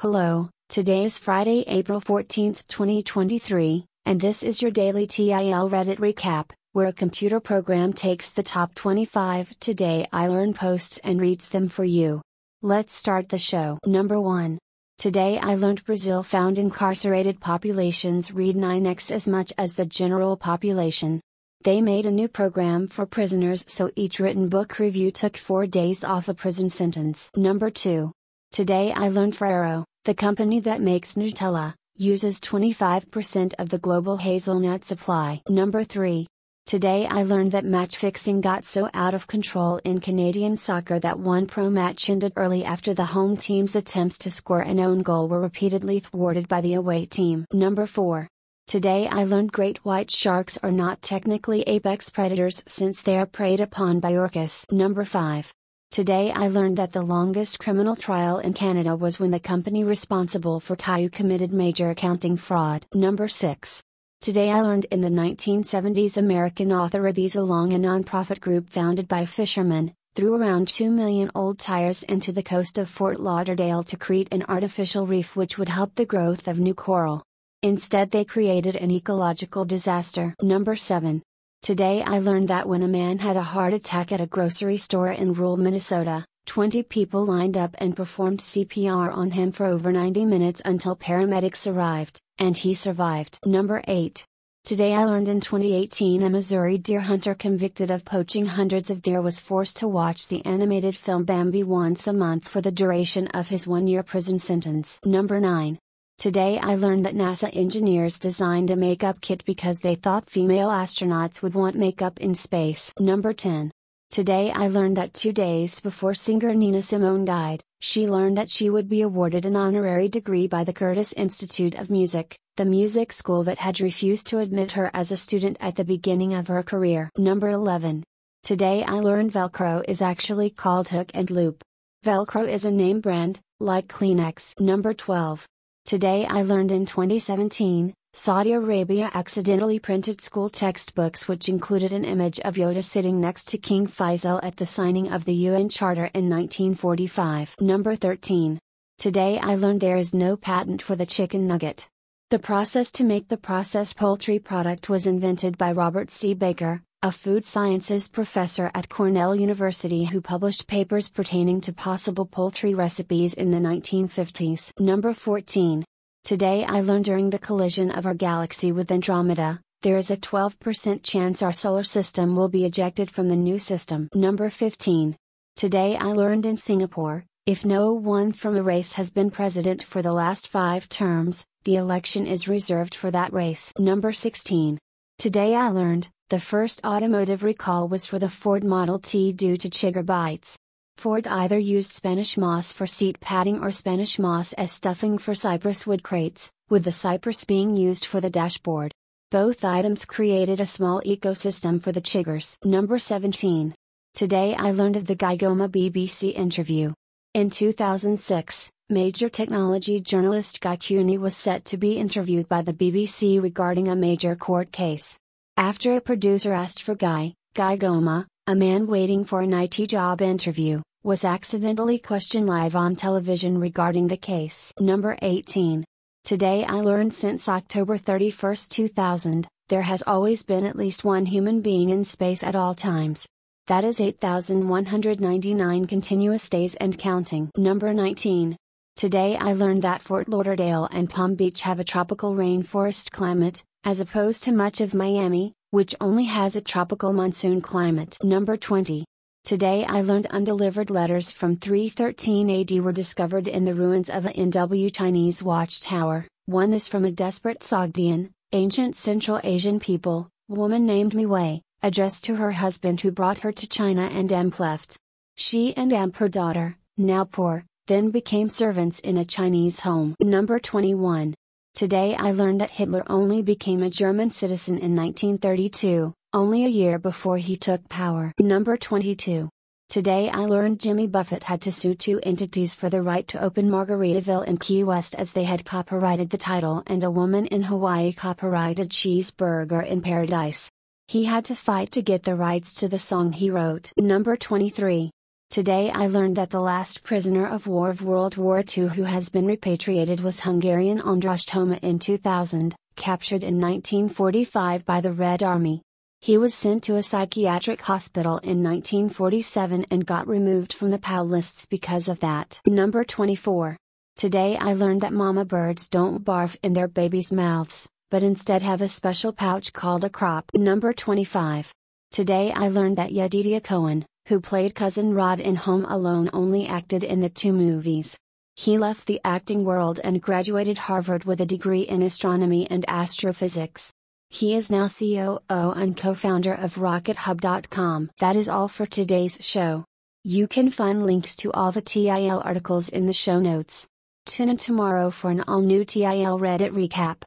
Hello, today is Friday, April 14, 2023, and this is your daily TIL Reddit recap, where a computer program takes the top 25 Today I Learned posts and reads them for you. Let's start the show. Number 1. Today I learned Brazil found incarcerated populations read 9x as much as the general population. They made a new program for prisoners so each written book review took 4 days off a prison sentence. Number 2. Today I learned Ferrero, the company that makes Nutella, uses 25% of the global hazelnut supply. Number 3. Today I learned that match fixing got so out of control in Canadian soccer that one pro match ended early after the home team's attempts to score an own goal were repeatedly thwarted by the away team. Number 4. Today I learned great white sharks are not technically apex predators since they are preyed upon by orcas. Number 5. Today I learned that the longest criminal trial in Canada was when the company responsible for Caillou committed major accounting fraud. Number 6. Today I learned in the 1970s American author Adisa Long, a nonprofit group founded by fishermen, threw around 2 million old tires into the coast of Fort Lauderdale to create an artificial reef which would help the growth of new coral. Instead, they created an ecological disaster. Number 7. Today I learned that when a man had a heart attack at a grocery store in rural Minnesota, 20 people lined up and performed CPR on him for over 90 minutes until paramedics arrived, and he survived. Number 8. Today I learned in 2018 a Missouri deer hunter convicted of poaching hundreds of deer was forced to watch the animated film Bambi once a month for the duration of his one year prison sentence. Number 9. Today I learned that NASA engineers designed a makeup kit because they thought female astronauts would want makeup in space. Number 10. Today I learned that two days before singer Nina Simone died, she learned that she would be awarded an honorary degree by the Curtis Institute of Music, the music school that had refused to admit her as a student at the beginning of her career. Number 11. Today I learned Velcro is actually called Hook and Loop. Velcro is a name brand, like Kleenex. Number 12. Today I learned in 2017, Saudi Arabia accidentally printed school textbooks which included an image of Yoda sitting next to King Faisal at the signing of the UN Charter in 1945. Number 13. Today I learned there is no patent for the chicken nugget. The process to make the processed poultry product was invented by Robert C. Baker, a food sciences professor at Cornell University who published papers pertaining to possible poultry recipes in the 1950s. Number 14. Today I learned during the collision of our galaxy with Andromeda, there is a 12% chance our solar system will be ejected from the new system. Number 15. Today I learned in Singapore, if no one from a race has been president for the last five terms, the election is reserved for that race. Number 16. Today I learned, the first automotive recall was for the Ford Model T due to chigger bites. Ford either used Spanish moss for seat padding or Spanish moss as stuffing for cypress wood crates, with the cypress being used for the dashboard. Both items created a small ecosystem for the chiggers. Number 17. Today I learned of the Guy Goma BBC interview. In 2006, major technology journalist Guy Kewney was set to be interviewed by the BBC regarding a major court case. After a producer asked for Guy, Guy Goma, a man waiting for an IT job interview, was accidentally questioned live on television regarding the case. Number 18. Today I learned since October 31, 2000, there has always been at least one human being in space at all times. That is 8,199 continuous days and counting. Number 19. Today I learned that Fort Lauderdale and Palm Beach have a tropical rainforest climate, as opposed to much of Miami, which only has a tropical monsoon climate. Number 20. Today I learned undelivered letters from 313 AD were discovered in the ruins of a NW Chinese watchtower. One is from a desperate Sogdian, ancient Central Asian people, woman named Miwei, addressed to her husband who brought her to China and Amp left. She and Amp her daughter, now poor, then became servants in a Chinese home. Number 21. Today I learned that Hitler only became a German citizen in 1932, only a year before he took power. Number 22. Today I learned Jimmy Buffett had to sue two entities for the right to open Margaritaville in Key West as they had copyrighted the title and a woman in Hawaii copyrighted Cheeseburger in Paradise. He had to fight to get the rights to the song he wrote. Number 23. Today I learned that the last prisoner of war of World War II who has been repatriated was Hungarian Andras Toma in 2000, captured in 1945 by the Red Army. He was sent to a psychiatric hospital in 1947 and got removed from the POW lists because of that. Number 24. Today I learned that mama birds don't barf in their babies' mouths, but instead have a special pouch called a crop. Number 25. Today I learned that Jedidiah Cohen, who played cousin Rod in Home Alone, only acted in the two movies. He left the acting world and graduated Harvard with a degree in astronomy and astrophysics. He is now COO and co founder of RocketHub.com. That is all for today's show. You can find links to all the TIL articles in the show notes. Tune in tomorrow for an all new TIL Reddit recap.